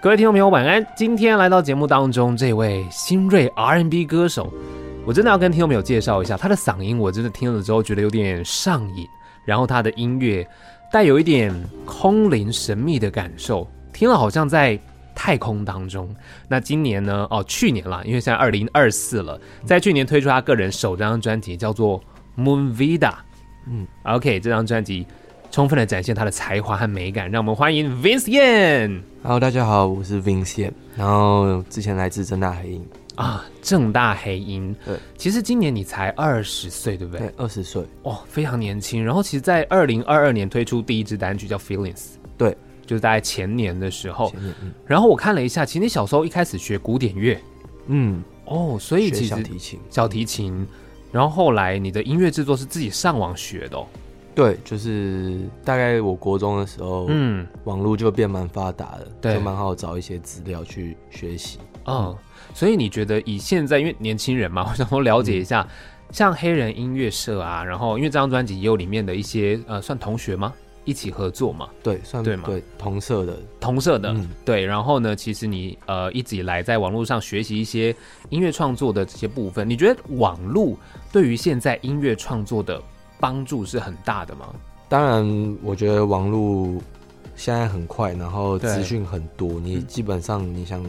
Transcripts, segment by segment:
各位听众朋友，晚安！今天来到节目当中，这位新锐 R N B 歌手，我真的要跟听众朋友介绍一下他的嗓音，我真的听了之后觉得有点上瘾。然后他的音乐带有一点空灵神秘的感受，听了好像在太空当中。那今年呢？哦，去年啦，因为现在二零二四了，在去年推出他个人首张专辑，叫做《Moon Vida》。嗯，OK，这张专辑。充分的展现他的才华和美感，让我们欢迎 Vince Yan。Hello，大家好，我是 Vince Yan。然后之前来自正大黑鹰啊，正大黑鹰。对，其实今年你才二十岁，对不对？对，二十岁。哦，非常年轻。然后其实，在二零二二年推出第一支单曲叫 Feelings。对，就是大概前年的时候。前年。嗯。然后我看了一下，其实你小时候一开始学古典乐。嗯。哦，所以其实小提琴。小提琴。然后后来你的音乐制作是自己上网学的哦。对，就是大概我国中的时候，嗯，网络就变蛮发达的，对，就蛮好找一些资料去学习。嗯，所以你觉得以现在，因为年轻人嘛，我想说了解一下，嗯、像黑人音乐社啊，然后因为这张专辑也有里面的一些呃，算同学吗？一起合作嘛？对，算对吗？对，同社的，同社的，嗯、对。然后呢，其实你呃一直以来在网络上学习一些音乐创作的这些部分，你觉得网络对于现在音乐创作的帮助是很大的吗？当然，我觉得网络现在很快，然后资讯很多，你基本上你想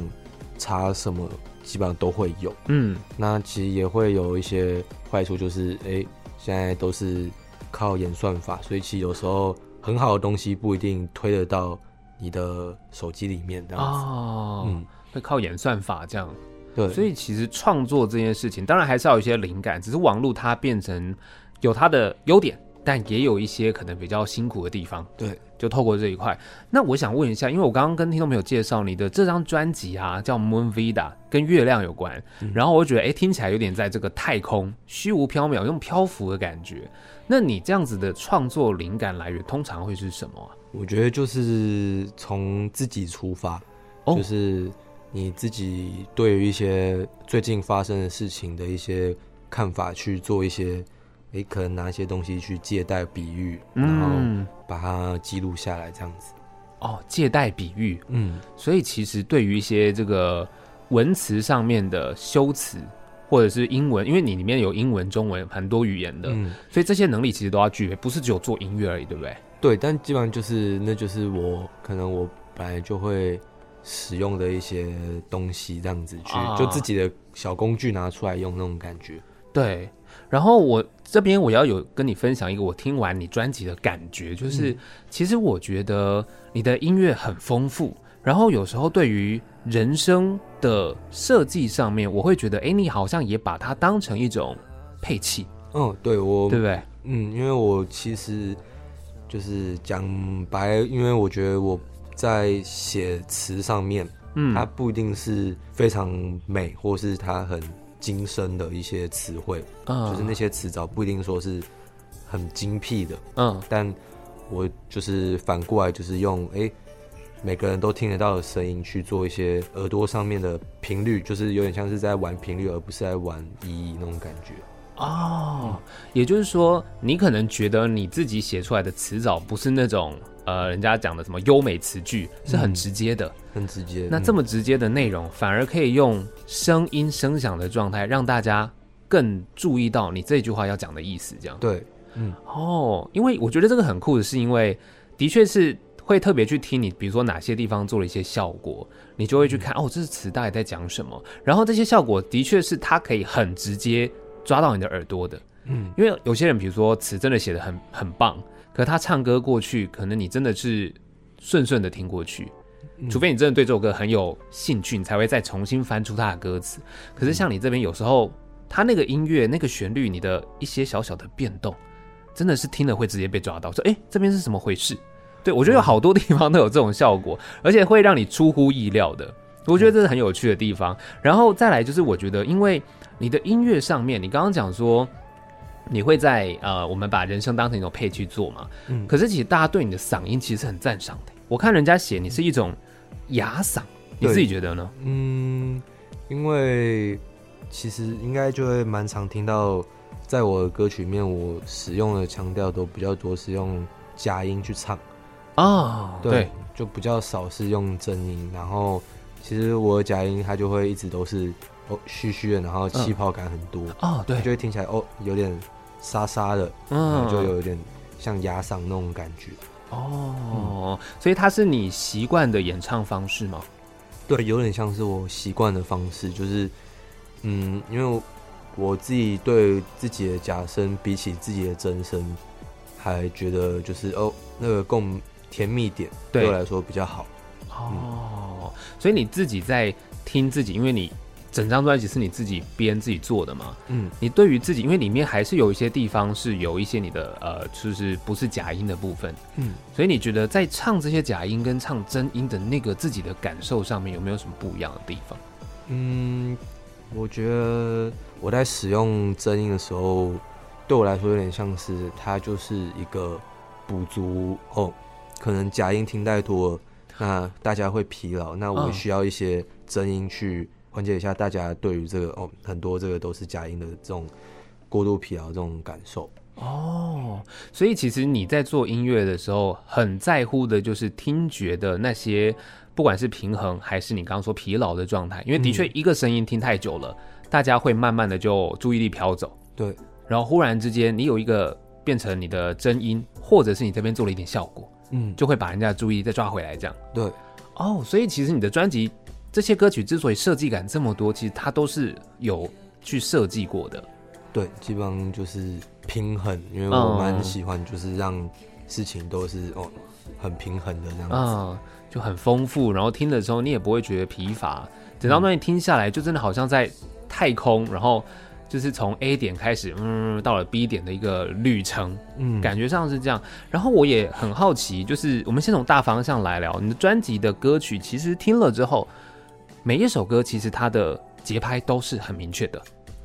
查什么，基本上都会有。嗯，那其实也会有一些坏处，就是哎、欸，现在都是靠演算法，所以其实有时候很好的东西不一定推得到你的手机里面这样子。哦，嗯，会靠演算法这样。对，所以其实创作这件事情，当然还是要有一些灵感，只是网络它变成。有它的优点，但也有一些可能比较辛苦的地方。对，就透过这一块。那我想问一下，因为我刚刚跟听众朋友介绍你的这张专辑啊，叫《Moon Vida》，跟月亮有关。嗯、然后我觉得，哎，听起来有点在这个太空虚无缥缈、用漂浮的感觉。那你这样子的创作灵感来源，通常会是什么啊？我觉得就是从自己出发，哦、就是你自己对于一些最近发生的事情的一些看法去做一些。诶，可能拿一些东西去借贷比喻，然后把它记录下来，这样子。哦，借贷比喻，嗯，所以其实对于一些这个文词上面的修辞，或者是英文，因为你里面有英文、中文很多语言的，嗯，所以这些能力其实都要具备，不是只有做音乐而已，对不对？对，但基本上就是，那就是我可能我本来就会使用的一些东西，这样子去，就自己的小工具拿出来用那种感觉。对。然后我这边我要有跟你分享一个我听完你专辑的感觉，就是其实我觉得你的音乐很丰富，然后有时候对于人生的设计上面，我会觉得，哎，你好像也把它当成一种配器。嗯，对，我对不对？嗯，因为我其实就是讲白，因为我觉得我在写词上面，嗯，它不一定是非常美，或是它很。精深的一些词汇，嗯，就是那些词藻不一定说是很精辟的，嗯，但我就是反过来，就是用哎、欸，每个人都听得到的声音去做一些耳朵上面的频率，就是有点像是在玩频率，而不是在玩意义那种感觉。哦，嗯、也就是说，你可能觉得你自己写出来的词藻不是那种。呃，人家讲的什么优美词句是很直接的，嗯、很直接。那这么直接的内容，嗯、反而可以用声音声响的状态，让大家更注意到你这句话要讲的意思。这样对，嗯，哦，因为我觉得这个很酷的是，因为的确是会特别去听你，比如说哪些地方做了一些效果，你就会去看、嗯、哦，这是词大概在讲什么。然后这些效果的确是它可以很直接抓到你的耳朵的，嗯，因为有些人比如说词真的写的很很棒。可他唱歌过去，可能你真的是顺顺的听过去，除非你真的对这首歌很有兴趣，你才会再重新翻出他的歌词。可是像你这边，有时候他那个音乐、那个旋律，你的一些小小的变动，真的是听了会直接被抓到，说：“哎，这边是什么回事？”对，我觉得有好多地方都有这种效果，而且会让你出乎意料的。我觉得这是很有趣的地方。然后再来就是，我觉得因为你的音乐上面，你刚刚讲说。你会在呃，我们把人声当成一种配去做嘛？嗯。可是其实大家对你的嗓音其实是很赞赏的。我看人家写你是一种哑嗓，你自己觉得呢？嗯，因为其实应该就会蛮常听到，在我的歌曲里面，我使用的腔调都比较多，是用假音去唱。哦，对，就比较少是用真音，然后其实我的假音它就会一直都是哦虚虚的，然后气泡感很多哦，对，就会听起来哦有点沙沙的，嗯，就有点像压嗓那种感觉哦，嗯、所以它是你习惯的演唱方式吗？对，有点像是我习惯的方式，就是嗯，因为我，我自己对自己的假声比起自己的真声，还觉得就是哦那个更甜蜜点，对我来说比较好。哦，嗯、所以你自己在听自己，因为你整张专辑是你自己编自己做的嘛？嗯，你对于自己，因为里面还是有一些地方是有一些你的呃，就是不是假音的部分。嗯，所以你觉得在唱这些假音跟唱真音的那个自己的感受上面，有没有什么不一样的地方？嗯，我觉得我在使用真音的时候，对我来说有点像是它就是一个补足哦。可能假音听太多了，那大家会疲劳。那我需要一些真音去缓解一下大家对于这个哦，很多这个都是假音的这种过度疲劳这种感受。哦，所以其实你在做音乐的时候，很在乎的就是听觉的那些，不管是平衡还是你刚刚说疲劳的状态。因为的确一个声音听太久了，嗯、大家会慢慢的就注意力飘走。对，然后忽然之间你有一个变成你的真音，或者是你这边做了一点效果。嗯，就会把人家的注意再抓回来，这样。对，哦，oh, 所以其实你的专辑这些歌曲之所以设计感这么多，其实它都是有去设计过的。对，基本上就是平衡，因为我蛮喜欢，就是让事情都是、嗯、哦很平衡的这样子，嗯，就很丰富，然后听的时候你也不会觉得疲乏，整张专辑听下来就真的好像在太空，然后。就是从 A 点开始，嗯，到了 B 点的一个旅程，嗯，感觉上是这样。然后我也很好奇，就是我们先从大方向来聊，你的专辑的歌曲，其实听了之后，每一首歌其实它的节拍都是很明确的，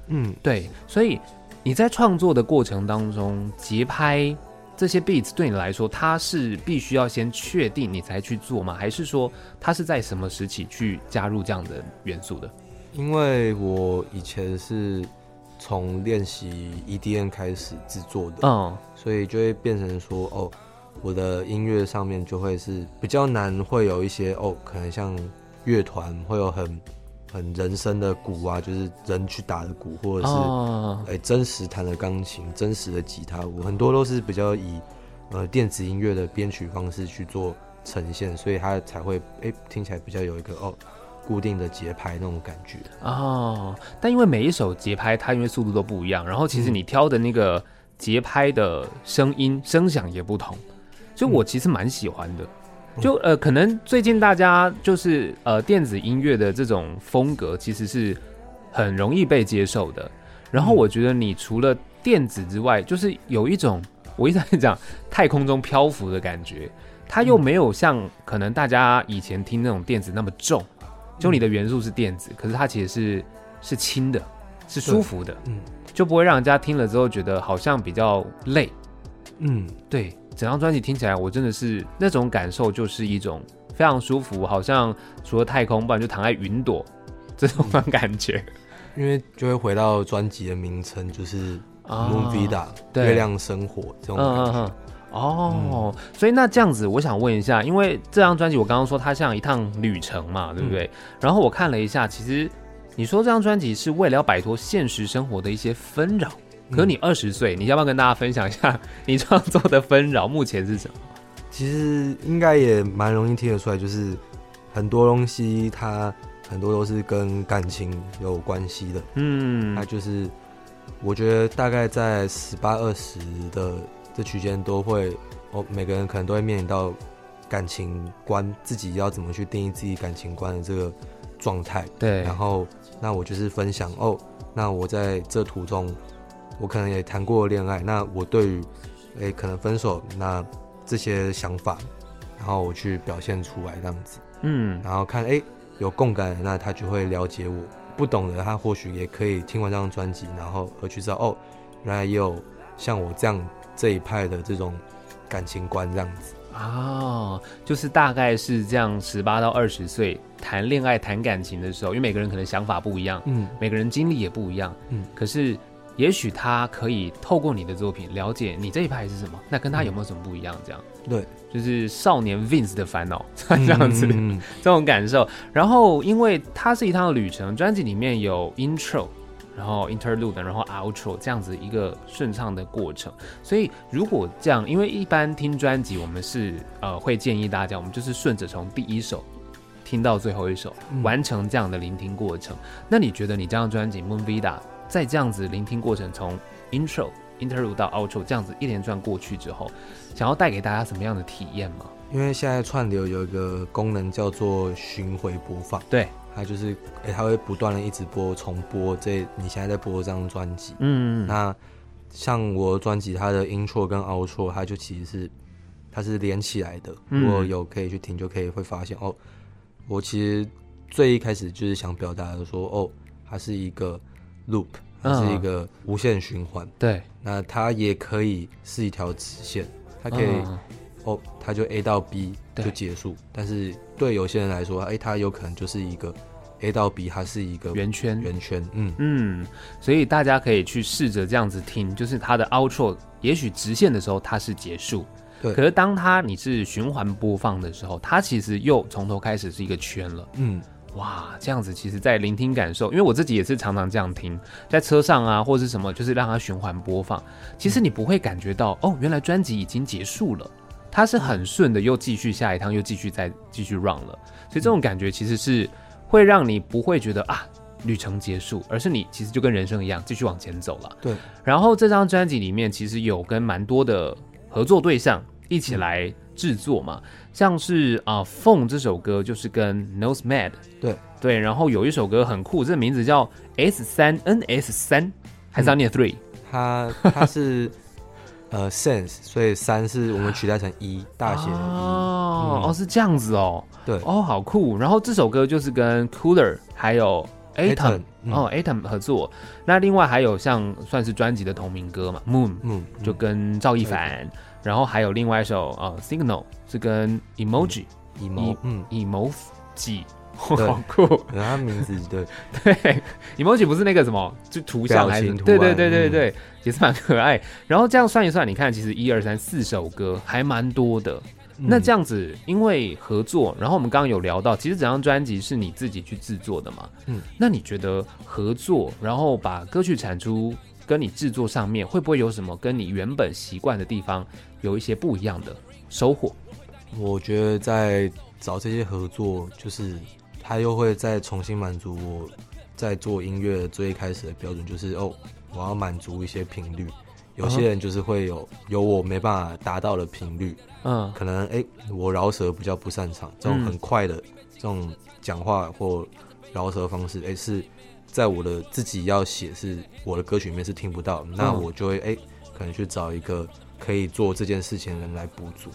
嗯，对。所以你在创作的过程当中，节拍这些 beats 对你来说，它是必须要先确定你才去做吗？还是说它是在什么时期去加入这样的元素的？因为我以前是。从练习 EDM 开始制作的，嗯，所以就会变成说，哦，我的音乐上面就会是比较难，会有一些哦，可能像乐团会有很很人声的鼓啊，就是人去打的鼓，或者是哎、哦欸、真实弹的钢琴、真实的吉他，我很多都是比较以呃电子音乐的编曲方式去做呈现，所以它才会哎、欸、听起来比较有一个哦。固定的节拍那种感觉哦，但因为每一首节拍它因为速度都不一样，然后其实你挑的那个节拍的声音声响也不同，所以我其实蛮喜欢的。就呃，可能最近大家就是呃电子音乐的这种风格其实是很容易被接受的。然后我觉得你除了电子之外，就是有一种我一直在讲太空中漂浮的感觉，它又没有像可能大家以前听那种电子那么重。就你的元素是电子，可是它其实是是轻的，是舒服的，嗯，就不会让人家听了之后觉得好像比较累，嗯，对，整张专辑听起来我真的是那种感受，就是一种非常舒服，好像除了太空，不然就躺在云朵这种感觉，因为就会回到专辑的名称，就是 Moon Vida 月亮生活这种感觉。嗯嗯嗯哦，所以那这样子，我想问一下，因为这张专辑我刚刚说它像一趟旅程嘛，对不对？嗯、然后我看了一下，其实你说这张专辑是为了要摆脱现实生活的一些纷扰。可是你二十岁，你要不要跟大家分享一下 你创作的纷扰目前是什么？其实应该也蛮容易听得出来，就是很多东西它很多都是跟感情有关系的。嗯，那就是我觉得大概在十八二十的。这区间都会，哦，每个人可能都会面临到感情观，自己要怎么去定义自己感情观的这个状态。对，然后那我就是分享哦，那我在这途中，我可能也谈过恋爱，那我对于，诶，可能分手那这些想法，然后我去表现出来这样子，嗯，然后看诶有共感的，那他就会了解我；不懂的，他或许也可以听完这张专辑，然后而去知道哦，原来也有像我这样。这一派的这种感情观这样子哦，就是大概是这样，十八到二十岁谈恋爱谈感情的时候，因为每个人可能想法不一样，嗯，每个人经历也不一样，嗯，可是也许他可以透过你的作品了解你这一派是什么，那跟他有没有什么不一样？这样、嗯、对，就是少年 Vince 的烦恼 这样子、嗯、这种感受。然后，因为它是一趟旅程，专辑里面有 intro，然后 interlude，然后 outro 这样子一个顺畅的过程。所以，如果这样，因为一般听专辑，我们是呃会建议大家，我们就是顺着从第一首听到最后一首，嗯、完成这样的聆听过程。那你觉得你这张专辑《Moon Vida》在这样子聆听过程，从 intro、interlude 到 outro 这样子一连串过去之后，想要带给大家什么样的体验吗？因为现在串流有一个功能叫做巡回播放，对，它就是它会不断的一直播重播这你现在在播这张专辑，嗯，那像我专辑它的 intro 跟 outro，它就其实是它是连起来的，如果有可以去听，就可以会发现、嗯、哦，我其实最一开始就是想表达的说，哦，它是一个。Loop 它是一个无限循环，对，那它也可以是一条直线，它可以哦，它就 A 到 B 就结束，但是对有些人来说，哎，它有可能就是一个 A 到 B，它是一个圆圈，圆圈，嗯。嗯，所以大家可以去试着这样子听，就是它的 outro，也许直线的时候它是结束，对，可是当它你是循环播放的时候，它其实又从头开始是一个圈了，嗯。哇，这样子其实，在聆听感受，因为我自己也是常常这样听，在车上啊，或者是什么，就是让它循环播放。其实你不会感觉到，哦，原来专辑已经结束了，它是很顺的，又继续下一趟，又继续再继续 run 了。所以这种感觉其实是会让你不会觉得啊，旅程结束，而是你其实就跟人生一样，继续往前走了。对。然后这张专辑里面其实有跟蛮多的合作对象一起来制作嘛。嗯像是啊，呃《凤》这首歌就是跟 Nose Mad 对。对，然后有一首歌很酷，这个名字叫 S 三 N S 三，还是要念 three？它它是 呃 Sense，所以三是我们取代成一大写的一。哦、嗯、哦是这样子哦，对。哦好酷。然后这首歌就是跟 Cooler 还有 Atom 哦 Atom 合作，那另外还有像算是专辑的同名歌嘛 Moon 就跟赵一凡。然后还有另外一首呃，Signal 是跟 Emoji，嗯，emo，嗯，Emoji，好酷，然后他名字对 对，Emoji 不是那个什么，就图像还是图对对对对对，嗯、也是蛮可爱。然后这样算一算，你看其实一二三四首歌还蛮多的。嗯、那这样子，因为合作，然后我们刚刚有聊到，其实整张专辑是你自己去制作的嘛？嗯，那你觉得合作，然后把歌曲产出？跟你制作上面会不会有什么跟你原本习惯的地方有一些不一样的收获？我觉得在找这些合作，就是他又会再重新满足我在做音乐最一开始的标准，就是哦，我要满足一些频率。有些人就是会有有我没办法达到的频率，嗯，可能哎，我饶舌比较不擅长，这种很快的这种讲话或饶舌方式，哎是。在我的自己要写是我的歌曲里面是听不到，那我就会哎、欸，可能去找一个可以做这件事情的人来补足，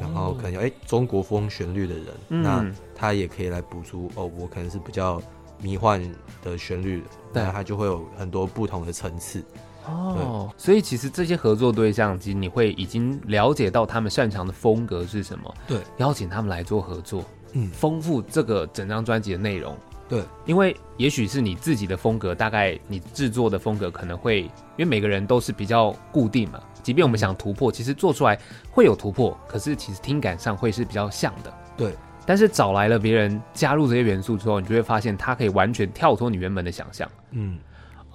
然后可能有哎、欸、中国风旋律的人，那他也可以来补足哦，我可能是比较迷幻的旋律，那他就会有很多不同的层次。哦，所以其实这些合作对象，其实你会已经了解到他们擅长的风格是什么，对，邀请他们来做合作，嗯，丰富这个整张专辑的内容。对，因为也许是你自己的风格，大概你制作的风格可能会，因为每个人都是比较固定嘛。即便我们想突破，其实做出来会有突破，可是其实听感上会是比较像的。对，但是找来了别人加入这些元素之后，你就会发现它可以完全跳脱你原本的想象。嗯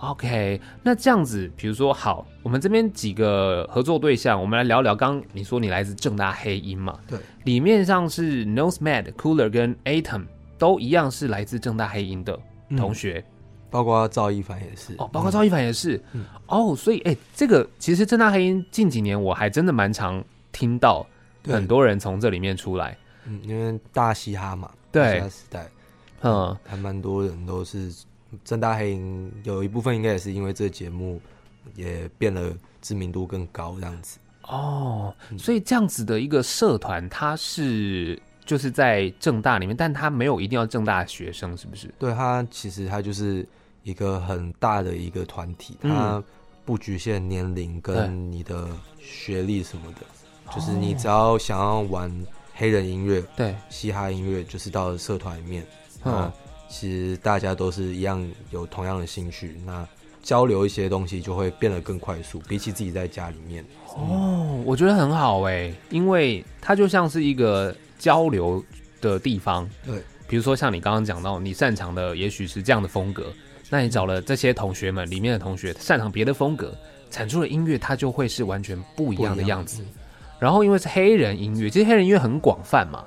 ，OK，那这样子，比如说好，我们这边几个合作对象，我们来聊聊。刚你说你来自正大黑音嘛？对，里面像是 Nose Mad、Cooler 跟 Atom。都一样是来自正大黑鹰的同学，嗯、包括赵一凡也是。哦，包括赵一凡也是、嗯、哦，所以哎、欸，这个其实正大黑鹰近几年我还真的蛮常听到很多人从这里面出来，嗯，因为大嘻哈嘛，对，嘻哈时代，嗯，还蛮多人都是正大黑鹰，有一部分应该也是因为这节目也变了知名度更高这样子。哦，所以这样子的一个社团，它是。就是在正大里面，但他没有一定要正大的学生，是不是？对，他其实他就是一个很大的一个团体，他不局限年龄跟你的学历什么的，就是你只要想要玩黑人音乐，对，嘻哈音乐，就是到社团里面，嗯，其实大家都是一样有同样的兴趣，那交流一些东西就会变得更快速，比起自己在家里面。哦，我觉得很好哎，因为它就像是一个交流的地方。对，比如说像你刚刚讲到，你擅长的也许是这样的风格，那你找了这些同学们里面的同学擅长别的风格，产出的音乐它就会是完全不一样的样子。然后因为是黑人音乐，其实黑人音乐很广泛嘛，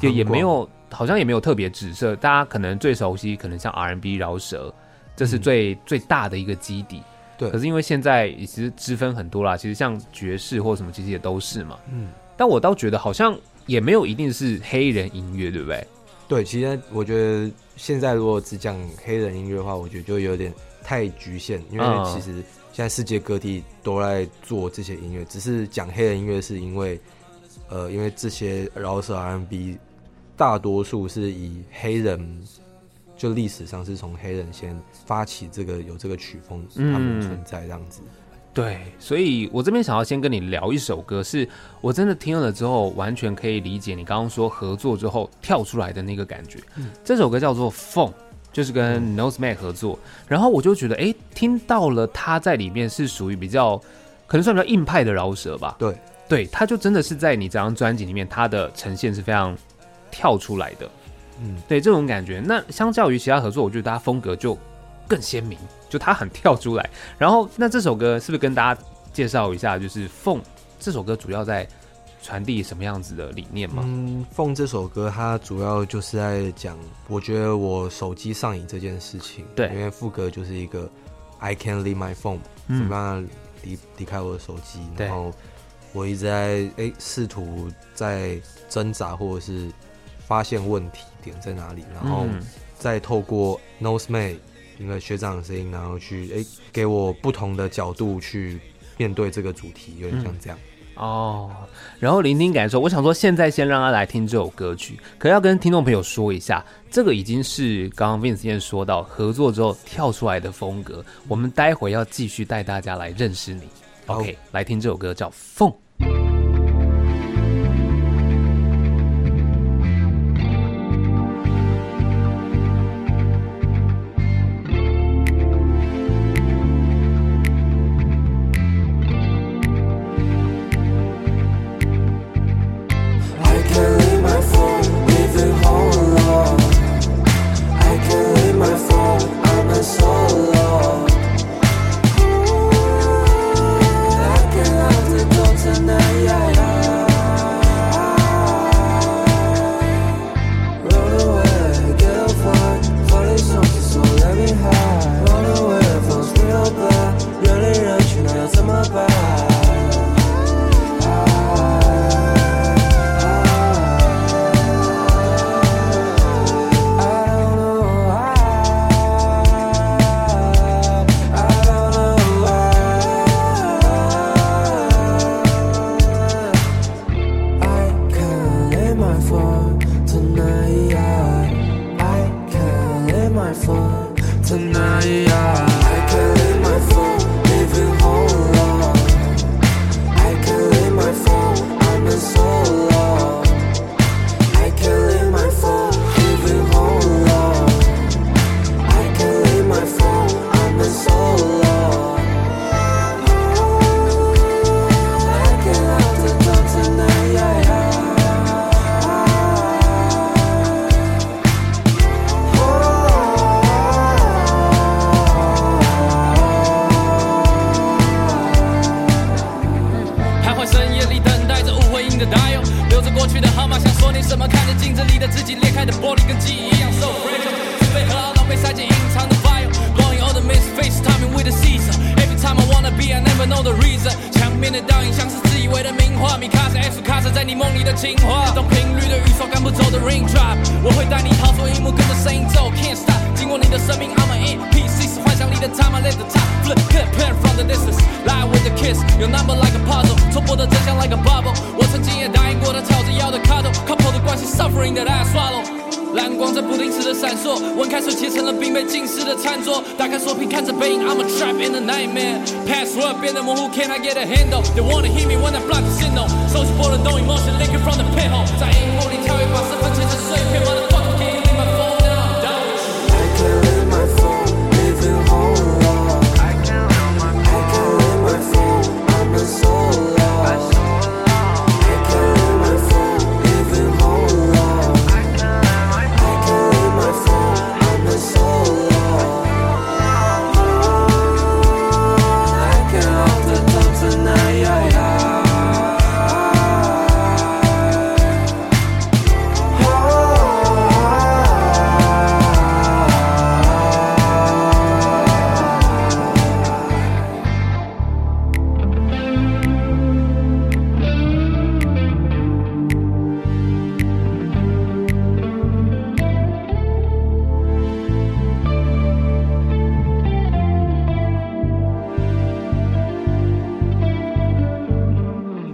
也也没有好像也没有特别指涉，大家可能最熟悉可能像 R&B 饶舌，这是最、嗯、最大的一个基底。对，可是因为现在其实之分很多啦，其实像爵士或什么其实也都是嘛。嗯，但我倒觉得好像也没有一定是黑人音乐，对不对？对，其实我觉得现在如果只讲黑人音乐的话，我觉得就有点太局限，因为其实现在世界各地都在做这些音乐，只是讲黑人音乐是因为，呃，因为这些饶舌 R&B 大多数是以黑人。就历史上是从黑人先发起这个有这个曲风，他们存在这样子。嗯，对，所以我这边想要先跟你聊一首歌，是我真的听了之后完全可以理解你刚刚说合作之后跳出来的那个感觉。嗯，这首歌叫做《凤》，就是跟 Nosemack 合作，然后我就觉得，哎，听到了他在里面是属于比较可能算比较硬派的饶舌吧。对，对，他就真的是在你这张专辑里面，他的呈现是非常跳出来的。嗯，对，这种感觉，那相较于其他合作，我觉得他风格就更鲜明，就他很跳出来。然后，那这首歌是不是跟大家介绍一下？就是《凤》这首歌主要在传递什么样子的理念吗？嗯，《凤》这首歌它主要就是在讲，我觉得我手机上瘾这件事情。对，因为副歌就是一个 I can't leave my phone，怎么样离离开我的手机。然后我一直在哎试图在挣扎，或者是。发现问题点在哪里，然后再透过 Nosemack 一个学长的声音，然后去诶、欸、给我不同的角度去面对这个主题，有点像这样、嗯、哦。然后聆听感受，我想说现在先让他来听这首歌曲，可要跟听众朋友说一下，这个已经是刚刚 Vince 先说到合作之后跳出来的风格，我们待会要继续带大家来认识你。OK，来听这首歌叫《凤》。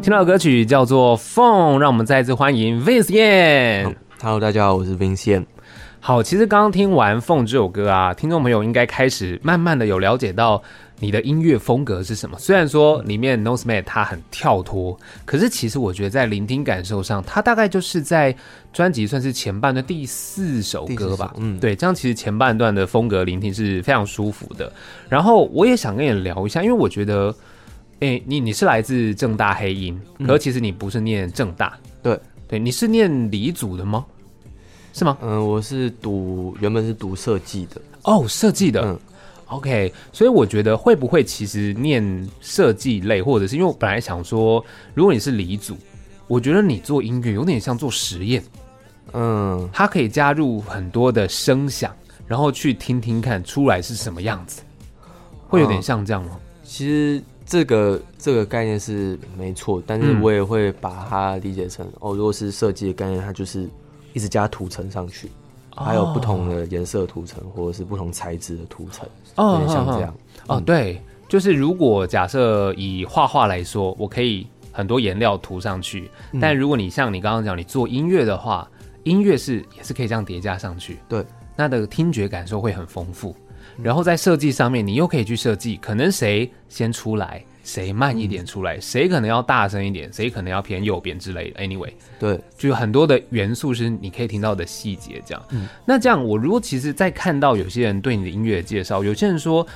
听到歌曲叫做《凤》，让我们再次欢迎 Vince Yan。Hello，大家好，我是 Vince Yan。好，其实刚刚听完《凤》这首歌啊，听众朋友应该开始慢慢的有了解到。你的音乐风格是什么？虽然说里面 Norseman 它很跳脱，可是其实我觉得在聆听感受上，它大概就是在专辑算是前半的第四首歌吧。嗯，对，这样其实前半段的风格聆听是非常舒服的。然后我也想跟你聊一下，因为我觉得，哎、欸，你你是来自正大黑音，可是其实你不是念正大，对、嗯、对，你是念理组的吗？是吗？嗯，我是读原本是读设计的哦，设计的。嗯 OK，所以我觉得会不会其实念设计类，或者是因为我本来想说，如果你是理组，我觉得你做音乐有点像做实验，嗯，它可以加入很多的声响，然后去听听看出来是什么样子，会有点像这样吗？嗯，其实这个这个概念是没错，但是我也会把它理解成，嗯，哦，如果是设计的概念，它就是一直加图层上去。还有不同的颜色涂层，或者是不同材质的涂层，哦，有点像这样。哦，对，就是如果假设以画画来说，我可以很多颜料涂上去，嗯，但如果你像你刚刚讲，你做音乐的话，音乐是也是可以这样叠加上去，对，那的听觉感受会很丰富。然后在设计上面，你又可以去设计，可能谁先出来。谁慢一点出来，谁、嗯、可能要大声一点，谁可能要偏右边之类的。Anyway，对，就有很多的元素是你可以听到的细节。这样、嗯，那这样我如果其实，在看到有些人对你的音乐的介绍，有些人说，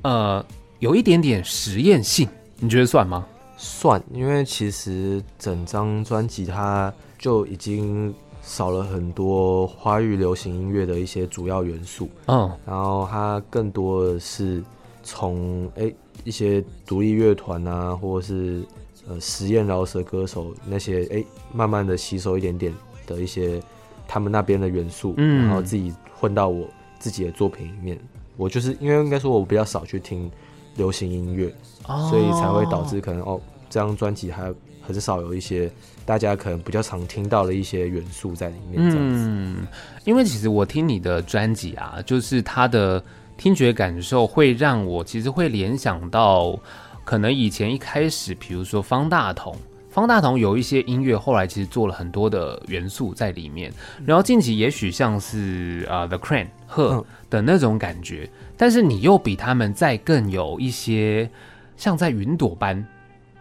呃，有一点点实验性，你觉得算吗？算，因为其实整张专辑它就已经少了很多华语流行音乐的一些主要元素。嗯，然后它更多的是从哎。欸一些独立乐团啊，或者是呃实验饶舌歌手那些，哎、欸，慢慢的吸收一点点的一些他们那边的元素，嗯，然后自己混到我自己的作品里面。我就是因为应该说我比较少去听流行音乐，哦，所以才会导致可能哦这张专辑还很少有一些大家可能比较常听到的一些元素在里面。这样子。嗯，因为其实我听你的专辑啊，就是它的。听觉感受会让我其实会联想到，可能以前一开始，比如说方大同，方大同有一些音乐，后来其实做了很多的元素在里面。然后近期也许像是啊、uh, The Crane 赫的那种感觉，但是你又比他们再更有一些像在云朵般，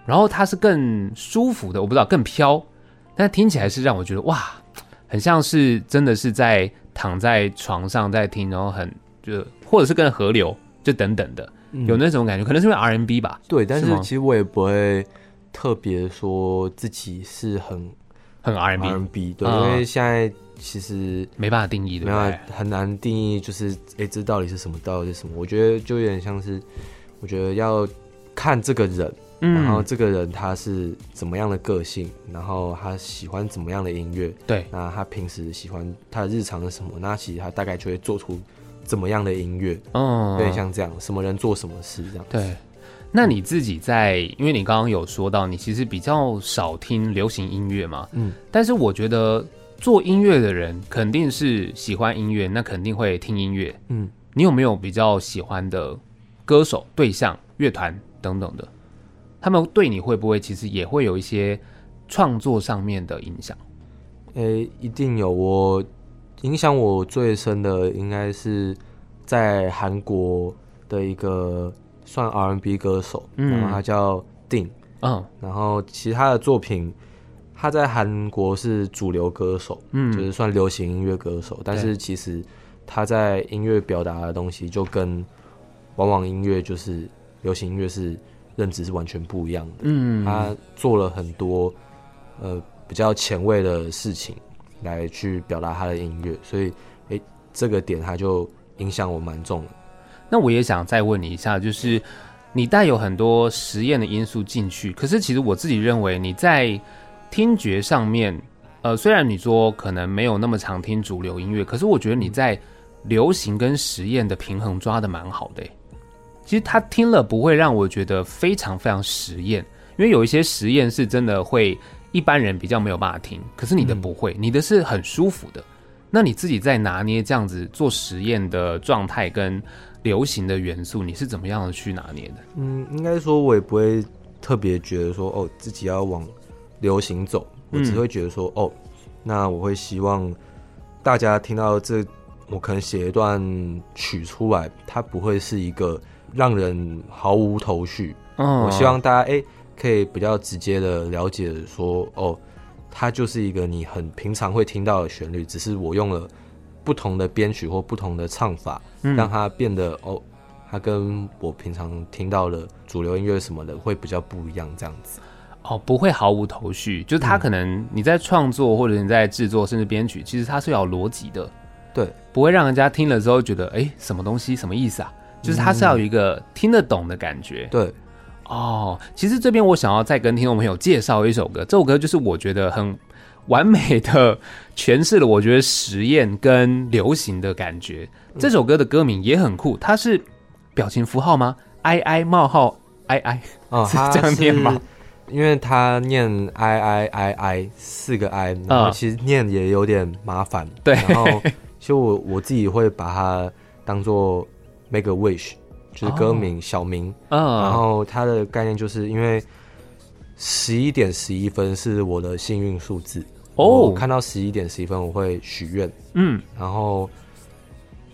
然后它是更舒服的，我不知道更飘，但听起来是让我觉得哇，很像是真的是在躺在床上在听，然后很就。或者是跟河流，就等等的，嗯、有那种感觉，可能是因为 RNB 吧。对，但是其实我也不会特别说自己是很很。R&B 对、嗯，因为现在其实没办法定义，对吧？很难定义，就是哎，这到底是什么？到底是什么？我觉得就有点像是，我觉得要看这个人，嗯、然后这个人他是怎么样的个性，然后他喜欢怎么样的音乐，对，那他平时喜欢他的日常是什么？那其实他大概就会做出。怎么样的音乐？嗯，对，像这样，什么人做什么事这样。对，那你自己在，因为你刚刚有说到，你其实比较少听流行音乐嘛，嗯，但是我觉得做音乐的人肯定是喜欢音乐，那肯定会听音乐，嗯，你有没有比较喜欢的歌手、对象、乐团等等的？他们对你会不会其实也会有一些创作上面的影响？诶、欸，一定有我。影响我最深的应该是在韩国的一个算 R&B 歌手，嗯，然后他叫 Din，嗯，然后其他的作品，他在韩国是主流歌手，嗯，就是算流行音乐歌手，但是其实他在音乐表达的东西就跟往往音乐就是流行音乐是认知是完全不一样的，嗯，他做了很多呃比较前卫的事情。来去表达他的音乐，所以，诶，这个点他就影响我蛮重的。那我也想再问你一下，就是你带有很多实验的因素进去，可是其实我自己认为你在听觉上面，呃，虽然你说可能没有那么常听主流音乐，可是我觉得你在流行跟实验的平衡抓的蛮好的。其实他听了不会让我觉得非常非常实验，因为有一些实验是真的会。一般人比较没有办法听，可是你的不会，嗯、你的是很舒服的。那你自己在拿捏这样子做实验的状态跟流行的元素，你是怎么样的去拿捏的？嗯，应该说我也不会特别觉得说哦，自己要往流行走，我只会觉得说、嗯、哦，那我会希望大家听到这，我可能写一段曲出来，它不会是一个让人毫无头绪。嗯，我希望大家哎、欸，可以比较直接的了解说哦，它就是一个你很平常会听到的旋律，只是我用了不同的编曲或不同的唱法，嗯、让它变得哦。它跟我平常听到的主流音乐什么的会比较不一样，这样子哦，不会毫无头绪。就是它可能你在创作或者你在制作甚至编曲，其实它是有逻辑的，对，不会让人家听了之后觉得哎，什么东西什么意思啊？就是它是要有一个听得懂的感觉，对。哦，其实这边我想要再跟听众朋友介绍一首歌，这首歌就是我觉得很完美的诠释了我觉得实验跟流行的感觉。这首歌的歌名也很酷，它是。表情符号吗？i i 冒号 i i 哦，是这样念吗？因为他念 i i i i 四个 i，然后其实念也有点麻烦。对，然后其实我我自己会把它当做 make a wish，就是歌名小明。嗯，然后它的概念就是因为十一点十一分是我的幸运数字哦，看到十一点十一分我会许愿。嗯，然后。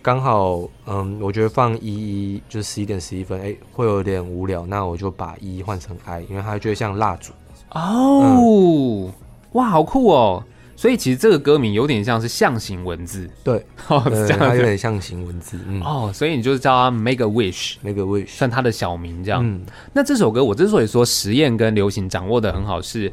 刚好，嗯，我觉得放一一就是十一点十一分，哎、欸，会有点无聊，那我就把一换成 i，因为它觉得像蜡烛。哦、嗯，哇，好酷哦！所以其实这个歌名有点像是象形文字，对，哦，这样它有点象形文字，嗯，哦，所以你就是叫它 Make a Wish，Make a Wish，算它的小名这样。嗯，那这首歌我之所以说实验跟流行掌握的很好是。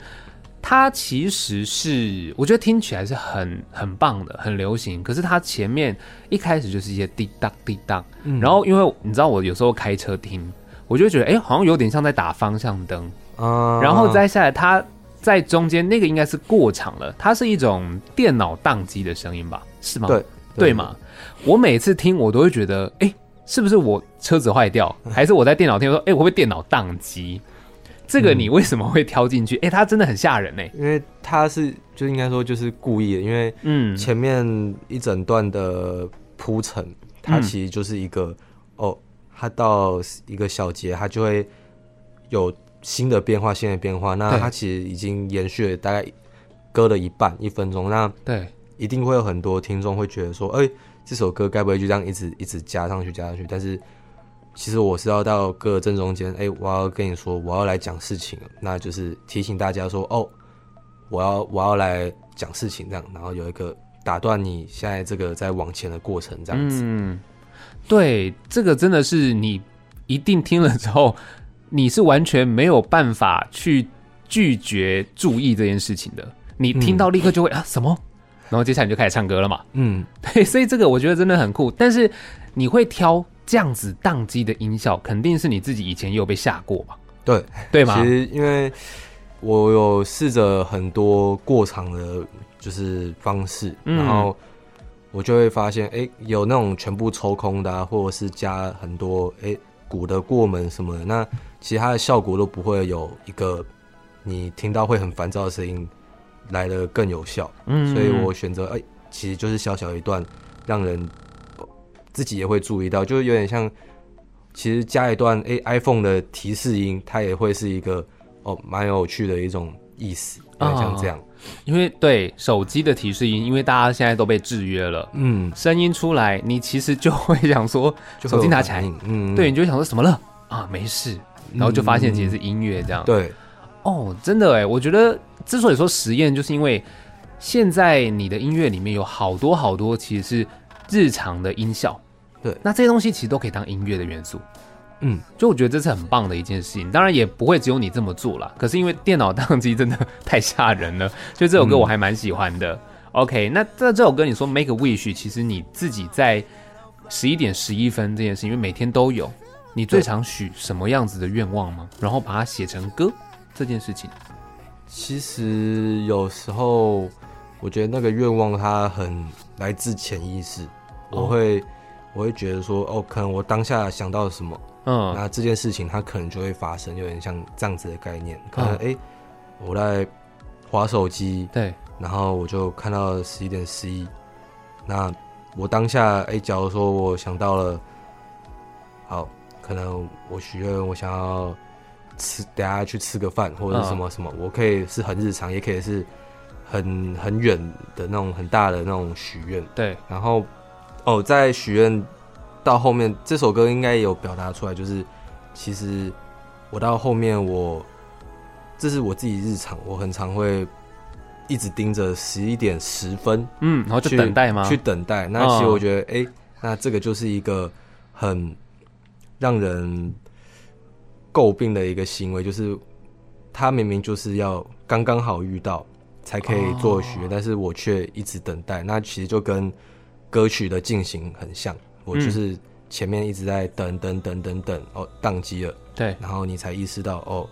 它其实是我觉得听起来是很很棒的，很流行。可是它前面一开始就是一些滴答滴答，嗯、然后因为你知道我有时候开车听，我就觉得哎、欸，好像有点像在打方向灯啊。然后再下来，它在中间那个应该是过场了，它是一种电脑宕机的声音吧？是吗？对对，对吗？我每次听我都会觉得，哎、欸，是不是我车子坏掉，还是我在电脑听说，哎、欸，我会不会电脑宕机？这个你为什么会挑进去？哎、嗯，它真的很吓人呢。因为它是就应该说就是故意的，因为嗯，前面一整段的铺陈，它其实就是一个、嗯、哦，它到一个小节，它就会有新的变化，新的变化。那它其实已经延续了大概歌的一半一分钟，那对，一定会有很多听众会觉得说，哎，这首歌该不会就这样一直一直加上去加上去？但是。其实我是要到歌的正中间，哎，我要跟你说，我要来讲事情，那就是提醒大家说，哦，我要我要来讲事情这样，然后有一个打断你现在这个在往前的过程这样子。嗯，对，这个真的是你一定听了之后，你是完全没有办法去拒绝注意这件事情的。你听到立刻就会、嗯、啊什么，然后接下来你就开始唱歌了嘛。嗯，对，所以这个我觉得真的很酷，但是你会挑。这样子宕机的音效，肯定是你自己以前也有被吓过吧？对，对吗？其实因为我有试着很多过场的，就是方式，嗯、然后我就会发现，哎、欸，有那种全部抽空的、啊，或者是加很多哎、欸、鼓的过门什么的，那其实它的效果都不会有一个你听到会很烦躁的声音来的更有效。嗯，所以我选择哎、欸，其实就是小小一段让人。自己也会注意到，就是有点像，其实加一段哎、欸、，iPhone 的提示音，它也会是一个哦，蛮有趣的一种意思，有点像这样。哦、因为对手机的提示音，因为大家现在都被制约了，嗯，声音出来，你其实就会想说，手机拿起来，嗯，对，你就会想说什么了啊？没事，然后就发现其实是音乐这样。嗯、对，哦，真的哎，我觉得之所以说实验，就是因为现在你的音乐里面有好多好多其实是日常的音效。对，那这些东西其实都可以当音乐的元素，嗯，就我觉得这是很棒的一件事情。当然也不会只有你这么做啦，可是因为电脑宕机真的 太吓人了，就这首歌我还蛮喜欢的。嗯、OK，那这这首歌你说 Make a Wish，其实你自己在十一点十一分这件事情，因为每天都有，你最常许什么样子的愿望吗？然后把它写成歌这件事情，其实有时候我觉得那个愿望它很来自潜意识，我会。我会觉得说，哦，可能我当下想到了什么，嗯，那这件事情它可能就会发生，有点像这样子的概念。可能，哎、嗯欸，我在划手机，对，然后我就看到十一点十一，那我当下，哎、欸，假如说我想到了，好，可能我许愿，我想要吃，等下去吃个饭或者是什么什么，嗯、我可以是很日常，也可以是很很远的那种很大的那种许愿。对，然后哦，在许愿到后面，这首歌应该也有表达出来，就是其实我到后面我这是我自己日常，我很常会一直盯着十一点十分，嗯，然后去等待吗？去等待。那其实我觉得，哎、嗯欸，那这个就是一个很让人。诟病的一个行为就是，他明明就是要刚刚好遇到才可以做许愿，oh. 但是我却一直等待。那其实就跟歌曲的进行很像，我就是前面一直在等等等等等，哦，宕机了。对，然后你才意识到，哦，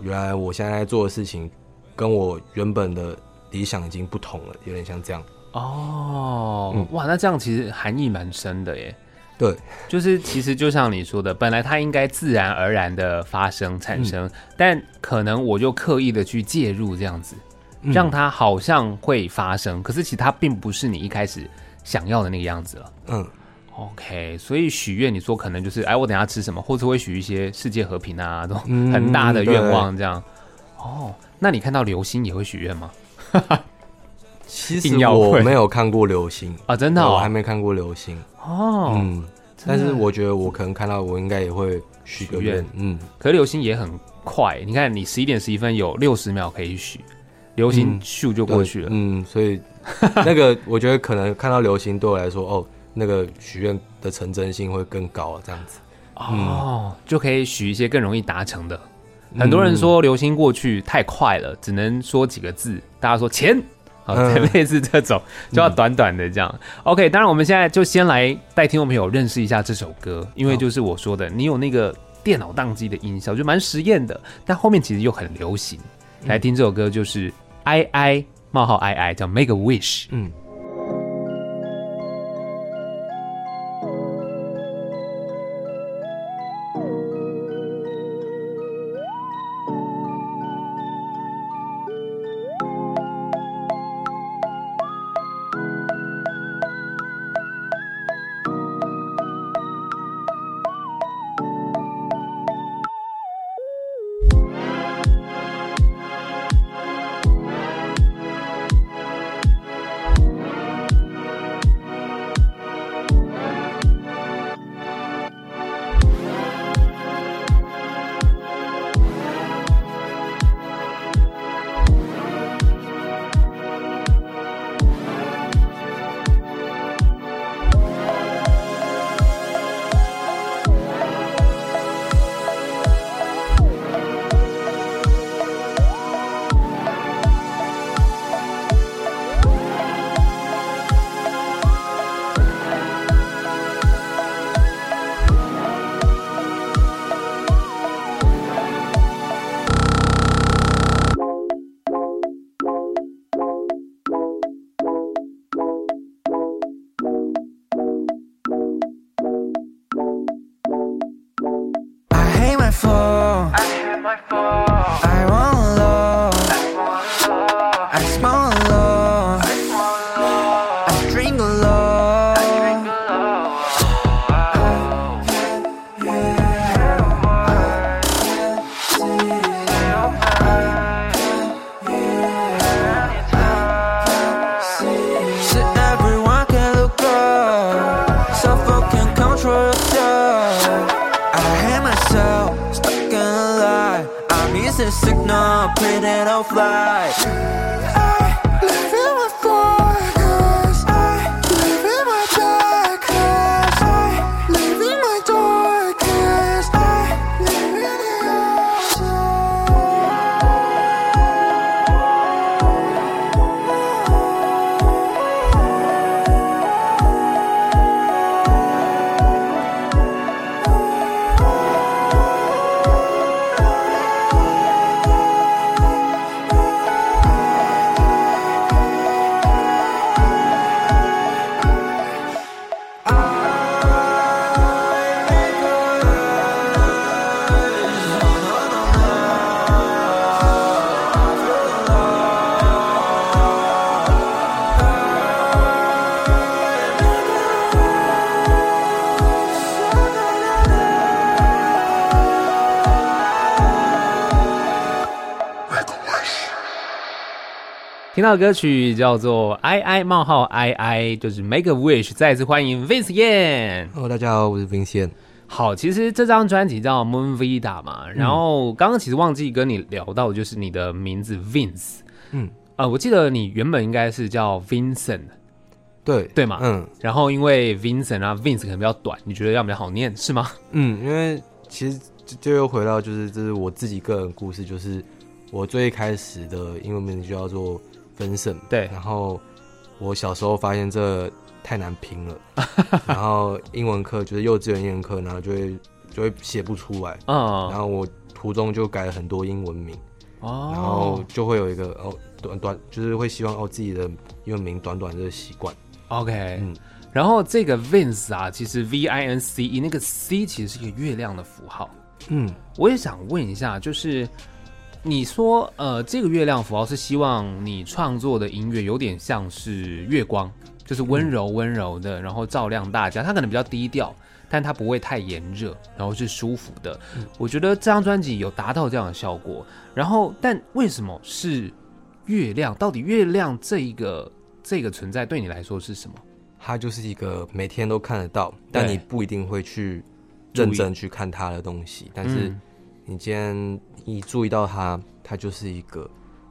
原来我现在在做的事情跟我原本的理想已经不同了，有点像这样。哦、oh. 嗯，哇，那这样其实含义蛮深的耶。对，就是其实就像你说的，本来它应该自然而然的发生产生，嗯、但可能我就刻意的去介入这样子，让它好像会发生，可是其实它并不是你一开始想要的那个样子了。嗯，OK，所以许愿你说可能就是哎，我等下吃什么，或者会许一些世界和平啊这种很大的愿望这样。嗯、哦，那你看到流星也会许愿吗？其实 我没有看过流星。啊，真的、哦，我还没看过流星。哦，嗯，但是我觉得我可能看到，我应该也会许个愿，嗯。可是流星也很快，你看你十一点十一分有六十秒可以许，流星咻就过去了，嗯，所以那个我觉得可能看到流星对我来说，哦，那个许愿的成真性会更高，这样子，哦，就可以许一些更容易达成的。很多人说流星过去太快了，只能说几个字，大家说钱。好，类似这种就要短短的这样。OK，当然我们现在就先来带听众朋友认识一下这首歌，因为就是我说的，你有那个电脑宕机的音效，就蛮实验的，但后面其实又很流行。来听这首歌，就是 I I 冒号 I I 叫 Make a Wish。嗯。signal, play that off fly. I 到的歌曲叫做 I I 冒号 I I，就是 Make a Wish。再次欢迎 Vince Yan。Hello，大家好，我是 Vince Yan。好，其实这张专辑叫 Moon Vida 嘛，然后刚刚其实忘记跟你聊到，就是你的名字 Vince。嗯，呃，我记得你原本应该是叫 Vincent，对对嘛，嗯，然后因为 Vincent 啊 Vince 可能比较短，你觉得要比较好念是吗？嗯，因为其实就又回到就是这是我自己个人故事，就是我最开始的英文名字就叫做。分省对，然后我小时候发现这太难拼了，然后英文课就是幼稚园英文课，然后就会就会写不出来，嗯，然后我途中就改了很多英文名，哦，然后就会有一个哦短短，就是会希望哦自己的英文名短短的习惯，OK，嗯，然后这个 Vince 啊，其实 V I N C E 那个 C 其实是一个月亮的符号，嗯，我也想问一下，就是。你说，呃，这个月亮符号是希望你创作的音乐有点像是月光，就是温柔温柔的，然后照亮大家。它可能比较低调，但它不会太炎热，然后是舒服的。嗯，我觉得这张专辑有达到这样的效果。然后，但为什么是月亮？到底月亮这一个这个存在对你来说是什么？它就是一个每天都看得到，但你不一定会去认真去看它的东西。但是你今天。你注意到它，它就是一个，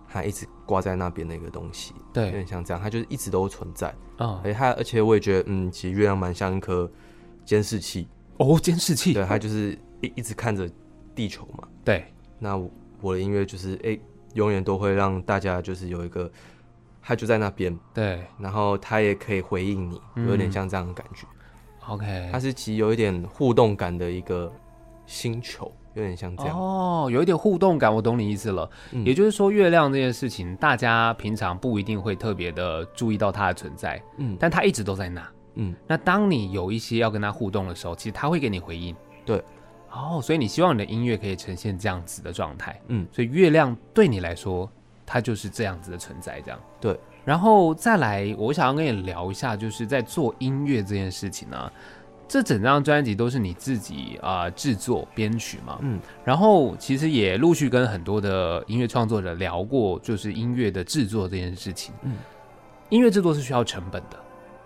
它一直挂在那边的一个东西，对，有点像这样，它就是一直都存在。啊。而且它，而且我也觉得，嗯，其实月亮蛮像一颗监视器。哦，监视器，对，它就是一一直看着地球嘛。对，那我，我的音乐就是，哎、欸，永远都会让大家就是有一个，它就在那边，对，然后它也可以回应你，有点像这样的感觉。嗯、OK，它是其实有一点互动感的一个星球。有点像这样哦，有一点互动感，我懂你意思了。嗯、也就是说，月亮这件事情，大家平常不一定会特别的注意到它的存在，嗯，但它一直都在那，嗯。那当你有一些要跟它互动的时候，其实它会给你回应，对。哦，所以你希望你的音乐可以呈现这样子的状态，嗯。所以月亮对你来说，它就是这样子的存在，这样。对。然后再来，我想要跟你聊一下，就是在做音乐这件事情呢、啊。这整张专辑都是你自己啊、呃、制作编曲嘛？嗯，然后其实也陆续跟很多的音乐创作者聊过，就是音乐的制作这件事情。嗯，音乐制作是需要成本的，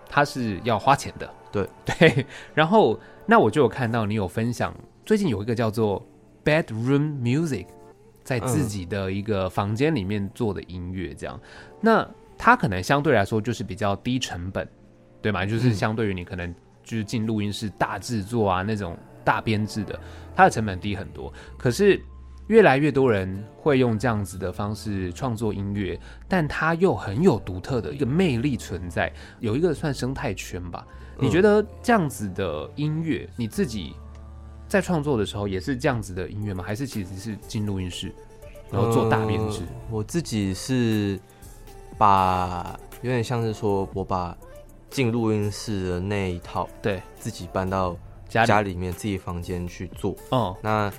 它是要花钱的。对 对。然后那我就有看到你有分享，最近有一个叫做 Bedroom Music，在自己的一个房间里面做的音乐，这样。嗯、那它可能相对来说就是比较低成本，对吗？就是相对于你可能。就是进录音室大制作啊，那种大编制的，它的成本低很多。可是越来越多人会用这样子的方式创作音乐，但它又很有独特的一个魅力存在，有一个算生态圈吧。你觉得这样子的音乐，你自己在创作的时候也是这样子的音乐吗？还是其实是进录音室然后做大编制？呃，我自己是把有点像是说我把。进录音室的那一套，对，自己搬到家家里面自己房间去做。哦，那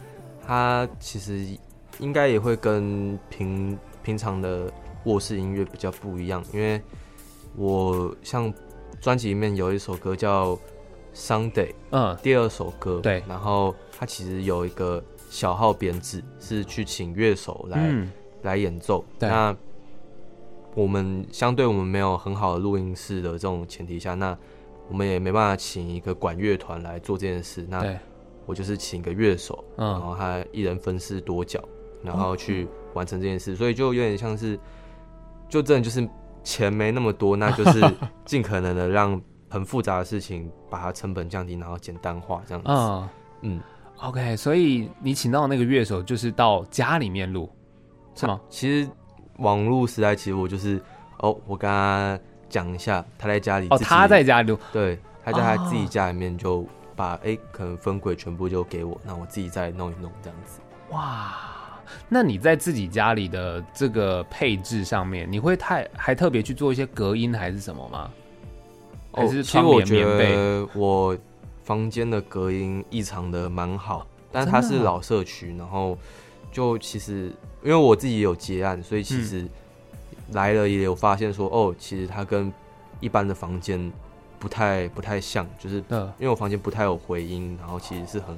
他其实应该也会跟平平常的卧室音乐比较不一样，因为我像专辑里面有一首歌叫《Sunday》，嗯，第二首歌，对，然后他其实有一个小号编制，是去请乐手来、嗯、来演奏。对，那。我们相对我们没有很好的录音室的这种前提下，那我们也没办法请一个管乐团来做这件事。那我就是请一个乐手，然后他一人分饰多角，然后去完成这件事。所以就有点像是，就真的就是钱没那么多，那就是 尽可能的让很复杂的事情把它成本降低，然后简单化这样子。嗯嗯，OK。所以你请到那个乐手就是到家里面录，是吗？其实。网络时代，其实我就是哦，我跟他讲一下，他在家里哦，他在家里，对，他在他自己家里面就把哎、哦，可能分轨全部就给我，那我自己再弄一弄这样子。哇，那你在自己家里的这个配置上面，你会太还特别去做一些隔音还是什么吗？还是窗帘棉被？哦、我房间的隔音异常的蛮好，但它是老社区，然后就其实。因为我自己也有结案，所以其实来了也有发现说，嗯、哦，其实它跟一般的房间不太不太像，就是因为我房间不太有回音，然后其实是很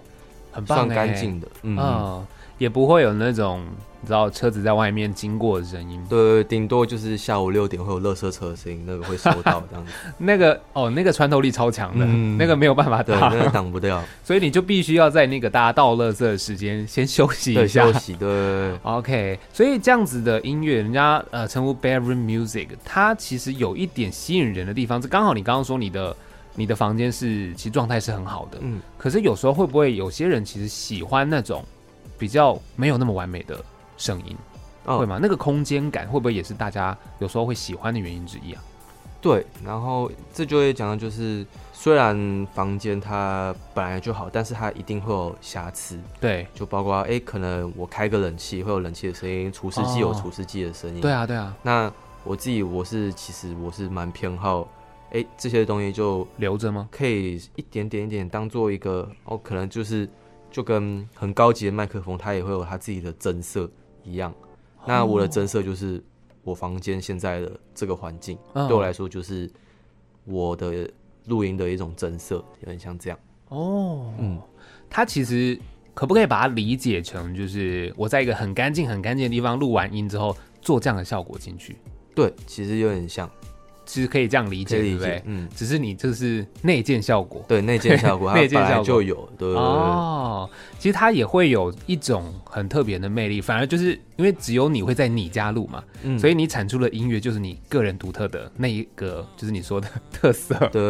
很棒、欸、算干净的，嗯，嗯，也不会有那种你知道车子在外面经过的声音。对，顶多就是下午六点会有垃圾车的声音，那个会收到这样子。那个哦，那个穿透力超强的，嗯、那个没有办法挡，对，那个挡不掉。所以你就必须要在那个大家倒垃圾的时间先休息一下。休息，对。OK，所以这样子的音乐，人家呃称呼 bedroom music，它其实有一点吸引人的地方，这刚好你刚刚说你的。你的房间是其实状态是很好的，嗯，可是有时候会不会有些人其实喜欢那种比较没有那么完美的声音，哦、会吗？那个空间感会不会也是大家有时候会喜欢的原因之一啊？对，然后这就会讲到就是，虽然房间它本来就好，但是它一定会有瑕疵，对，就包括哎、欸，可能我开个冷气会有冷气的声音，除湿机有除湿机的声音，对啊，对啊。那我自己我是其实我是蛮偏好。哎、欸，这些东西就留着吗？可以一点点一点当做一个哦，可能就是就跟很高级的麦克风，它也会有它自己的增色一样。哦、那我的增色就是我房间现在的这个环境，哦、对我来说就是我的录音的一种增色，有点像这样。哦，嗯，它其实可不可以把它理解成，就是我在一个很干净、很干净的地方录完音之后，做这样的效果进去？对，其实有点像。其实可以这样理解，对不对？嗯，只是你就是内建效果，对，内建效果，内建效果就有，对哦。其实它也会有一种很特别的魅力，反而就是因为只有你会在你家录嘛，嗯，所以你产出的音乐就是你个人独特的那一个，就是你说的特色，对。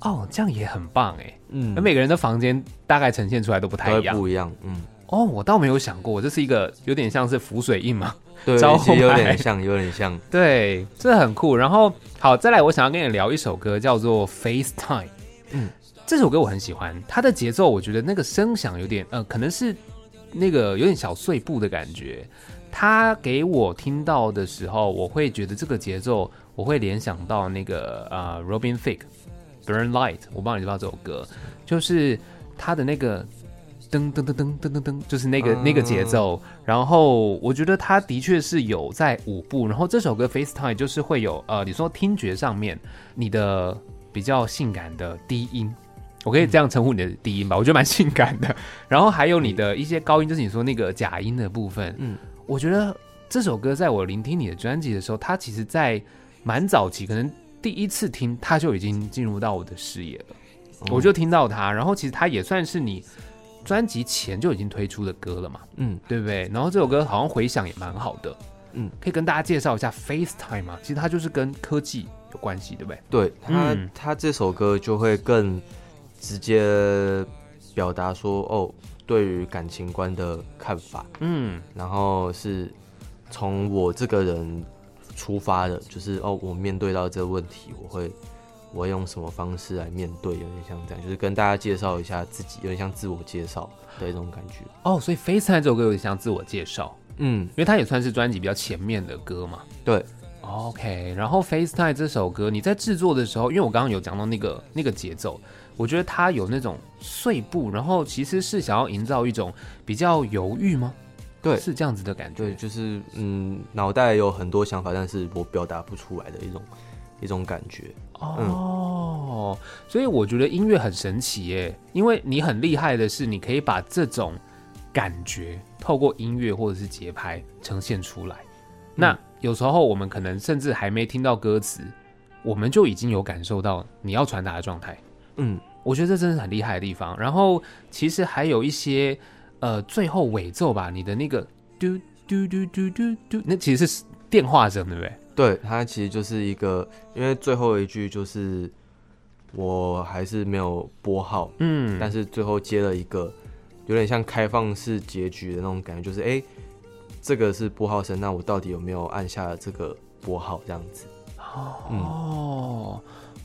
哦，这样也很棒哎，嗯，那每个人的房间大概呈现出来都不太一样，不一样，嗯。哦，我倒没有想过，这是一个有点像是浮水印嘛。对，其实有点像，有点像。对，这很酷。然后，好，再来，我想要跟你聊一首歌，叫做《FaceTime》。嗯，这首歌我很喜欢，它的节奏，我觉得那个声响有点，呃，可能是那个有点小碎步的感觉。它给我听到的时候，我会觉得这个节奏，我会联想到那个呃，Robin Thicke，《Burn Light》。我不知道你知道这首歌，就是它的那个。噔噔噔噔噔噔噔，就是那个那个节奏。然后我觉得他的确是有在舞步。然后这首歌《FaceTime》就是会有呃，你说听觉上面你的比较性感的低音，我可以这样称呼你的低音吧？我觉得蛮性感的。然后还有你的一些高音，就是你说那个假音的部分。嗯，我觉得这首歌在我聆听你的专辑的时候，它其实在蛮早期，可能第一次听它就已经进入到我的视野了。我就听到它，然后其实它也算是你。专辑前就已经推出的歌了嘛，嗯，对不对？然后这首歌好像回响也蛮好的，嗯，可以跟大家介绍一下 FaceTime 嘛？其实它就是跟科技有关系，对不对？对，它它这首歌就会更直接表达说，哦，对于感情观的看法，嗯，然后是从我这个人出发的，就是哦，我面对到这个问题，我会。我会用什么方式来面对？有点像这样，就是跟大家介绍一下自己，有点像自我介绍的一种感觉。哦，所以《FaceTime》这首歌有点像自我介绍，嗯，因为它也算是专辑比较前面的歌嘛。对，OK。然后《FaceTime》这首歌，你在制作的时候，因为我刚刚有讲到那个那个节奏，我觉得它有那种碎步，然后其实是想要营造一种比较犹豫吗？对，是这样子的感觉。对，就是嗯，脑袋有很多想法，但是我表达不出来的一种。一种感觉哦，嗯、所以我觉得音乐很神奇耶，因为你很厉害的是，你可以把这种感觉透过音乐或者是节拍呈现出来。嗯、那有时候我们可能甚至还没听到歌词，我们就已经有感受到你要传达的状态。嗯，我觉得这真是很厉害的地方。然后其实还有一些呃，最后尾奏吧，你的那个嘟嘟嘟嘟嘟嘟，那其实是电话声，对不对？对，它其实就是一个，因为最后一句就是我还是没有拨号，嗯，但是最后接了一个有点像开放式结局的那种感觉，就是哎，这个是拨号声，那我到底有没有按下这个拨号这样子？哦，嗯、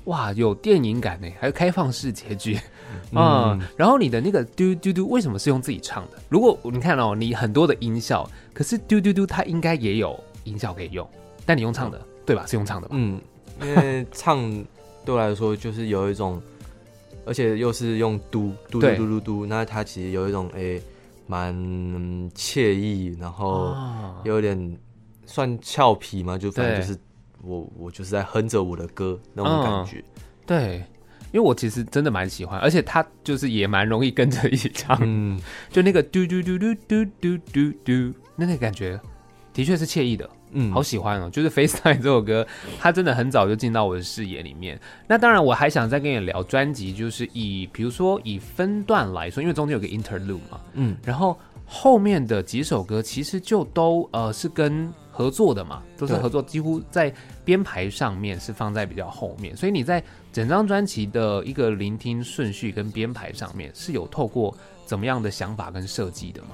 哇，有电影感呢，还有开放式结局，嗯，嗯然后你的那个嘟嘟嘟为什么是用自己唱的？如果你看哦，你很多的音效，可是嘟嘟嘟它应该也有音效可以用。但你用唱的，嗯、对吧？是用唱的吧？嗯，因为唱对我来说就是有一种，而且又是用嘟嘟嘟嘟嘟嘟，那它其实有一种诶，蛮惬意，然后有点算俏皮嘛，就反正就是我我就是在哼着我的歌那种感觉。对，因为我其实真的蛮喜欢，而且他就是也蛮容易跟着一起唱，嗯，就那个嘟嘟嘟嘟嘟嘟嘟嘟，那个感觉的确是惬意的，嗯，好喜欢哦。就是《FaceTime》这首歌，它真的很早就进到我的视野里面。那当然，我还想再跟你聊专辑，就是以比如说以分段来说，因为中间有个 interlude 嘛，嗯，然后后面的几首歌其实就都呃是跟合作的嘛，都是合作，几乎在编排上面是放在比较后面，所以你在整张专辑的一个聆听顺序跟编排上面是有透过怎么样的想法跟设计的吗？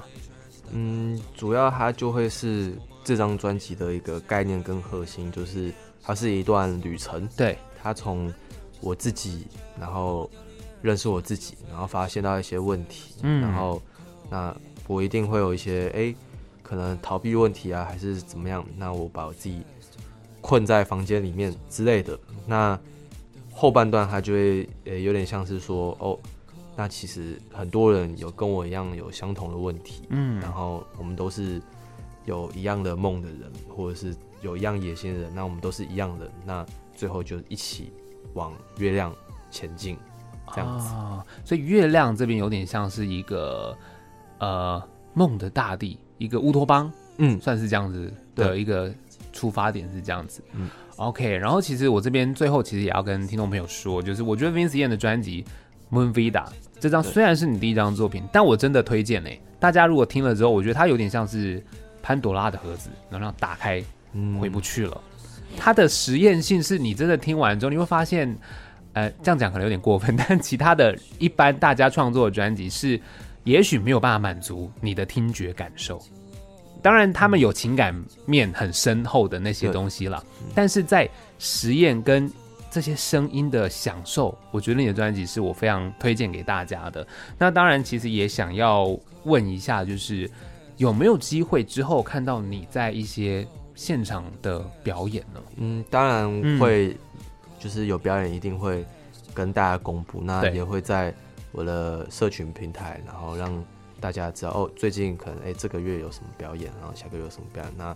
嗯，主要它就会是这张专辑的一个概念跟核心，就是它是一段旅程。对，它从我自己，然后认识我自己，然后发现到一些问题，嗯，然后那我一定会有一些哎。欸可能逃避问题啊，还是怎么样？那我把我自己困在房间里面之类的。那后半段他就会呃有点像是说，哦，那其实很多人有跟我一样有相同的问题，嗯，然后我们都是有一样的梦的人，或者是有一样野心的人，那我们都是一样的。那最后就一起往月亮前进，这样子。哦，所以月亮这边有点像是一个呃梦的大地。一个乌托邦，嗯，算是这样子的一个出发点是这样子，嗯，OK。然后其实我这边最后其实也要跟听众朋友说，就是我觉得 Vince Yan 的专辑《Moon Vida》这张虽然是你第一张作品，但我真的推荐呢。大家如果听了之后，我觉得它有点像是潘朵拉的盒子，能让打开，回不去了。它的实验性是你真的听完之后，你会发现，呃，这样讲可能有点过分，但其他的一般大家创作的专辑是。也许没有办法满足你的听觉感受，当然他们有情感面很深厚的那些东西了，但是在实验跟这些声音的享受，我觉得你的专辑是我非常推荐给大家的。那当然，其实也想要问一下，就是有没有机会之后看到你在一些现场的表演呢？嗯，当然会，就是有表演一定会跟大家公布，那也会在。我的社群平台，然后让大家知道哦，最近可能哎这个月有什么表演，然后下个月有什么表演，那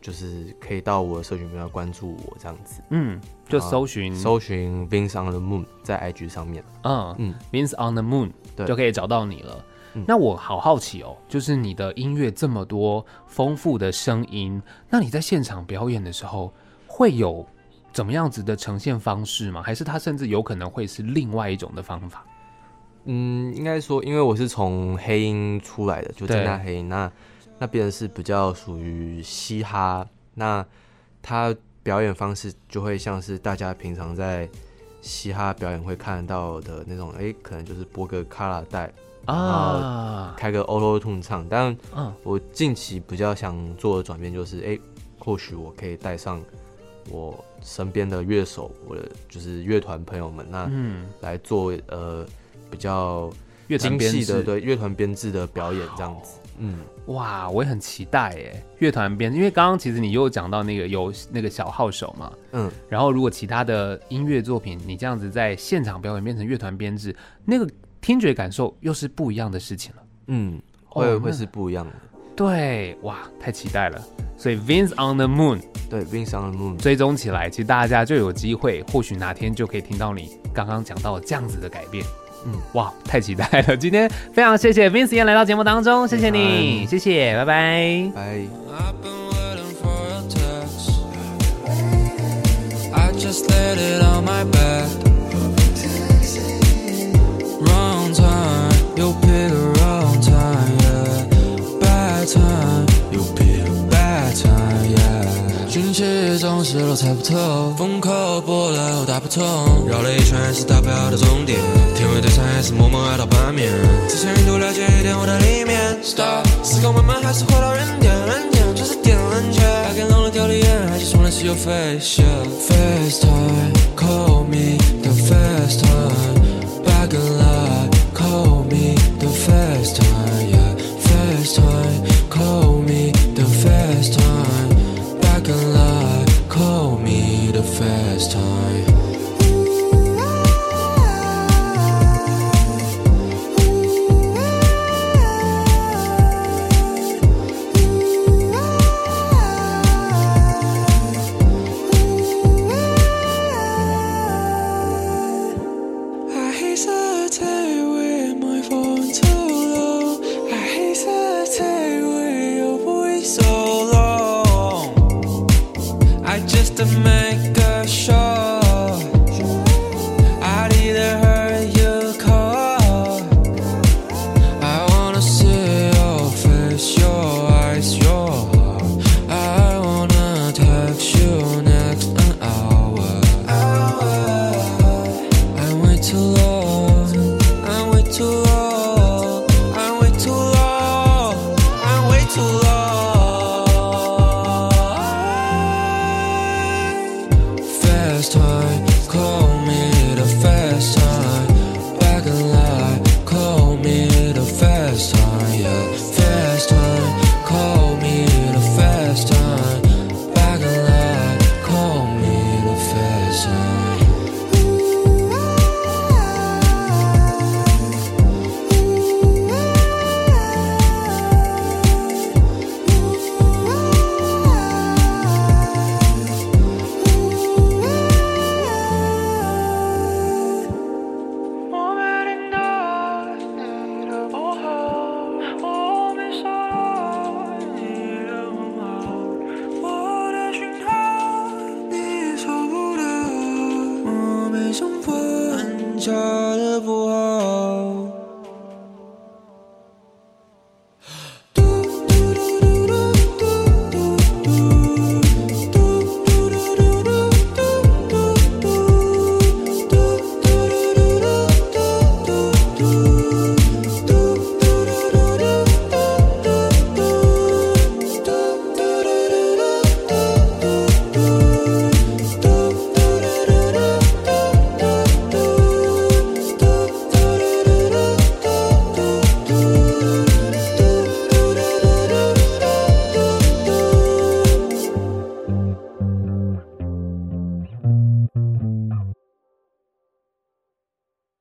就是可以到我的社群平台关注我这样子。嗯，就搜寻搜寻 Vince on the Moon 在 IG 上面。嗯嗯，Vince on the Moon 对就可以找到你了。嗯、那我好好奇哦，就是你的音乐这么多丰富的声音，那你在现场表演的时候会有怎么样子的呈现方式吗？还是它甚至有可能会是另外一种的方法？嗯，应该说，因为我是从黑音出来的，就在那黑音，那那边是比较属于嘻哈，那他表演方式就会像是大家平常在嘻哈表演会看到的那种，哎、欸，可能就是播个卡拉带啊，开个 Auto Tune 唱。但我近期比较想做的转变就是，哎、欸，或许我可以带上我身边的乐手，我的就是乐团朋友们，那来做呃。比较精细的对乐团编制的表演这样子，嗯，哇，我也很期待耶，乐团编，因为刚刚其实你又讲到那个有那个小号手嘛，嗯，然后如果其他的音乐作品你这样子在现场表演变成乐团编制，那个听觉感受又是不一样的事情了，嗯，会、哦、会是不一样的，对，哇，太期待了，所以 Vince on the Moon，对，Vince on the Moon 追踪起来，其实大家就有机会，或许哪天就可以听到你刚刚讲到这样子的改变。嗯，哇，太期待了！今天非常谢谢 Vince Yan 来到节目当中，谢谢你，谢谢，拜拜，拜。失落猜不透，风口波了打不通，绕了一圈还是到不了的终点。天会对上还是默默爱到半面，只想印度了解一点我的里面。Stop，思考慢慢还是回到原点，原点就是点燃起来。I get lonely 掉了眼，还是从来是有 face FaceTime，Call me the face time last time.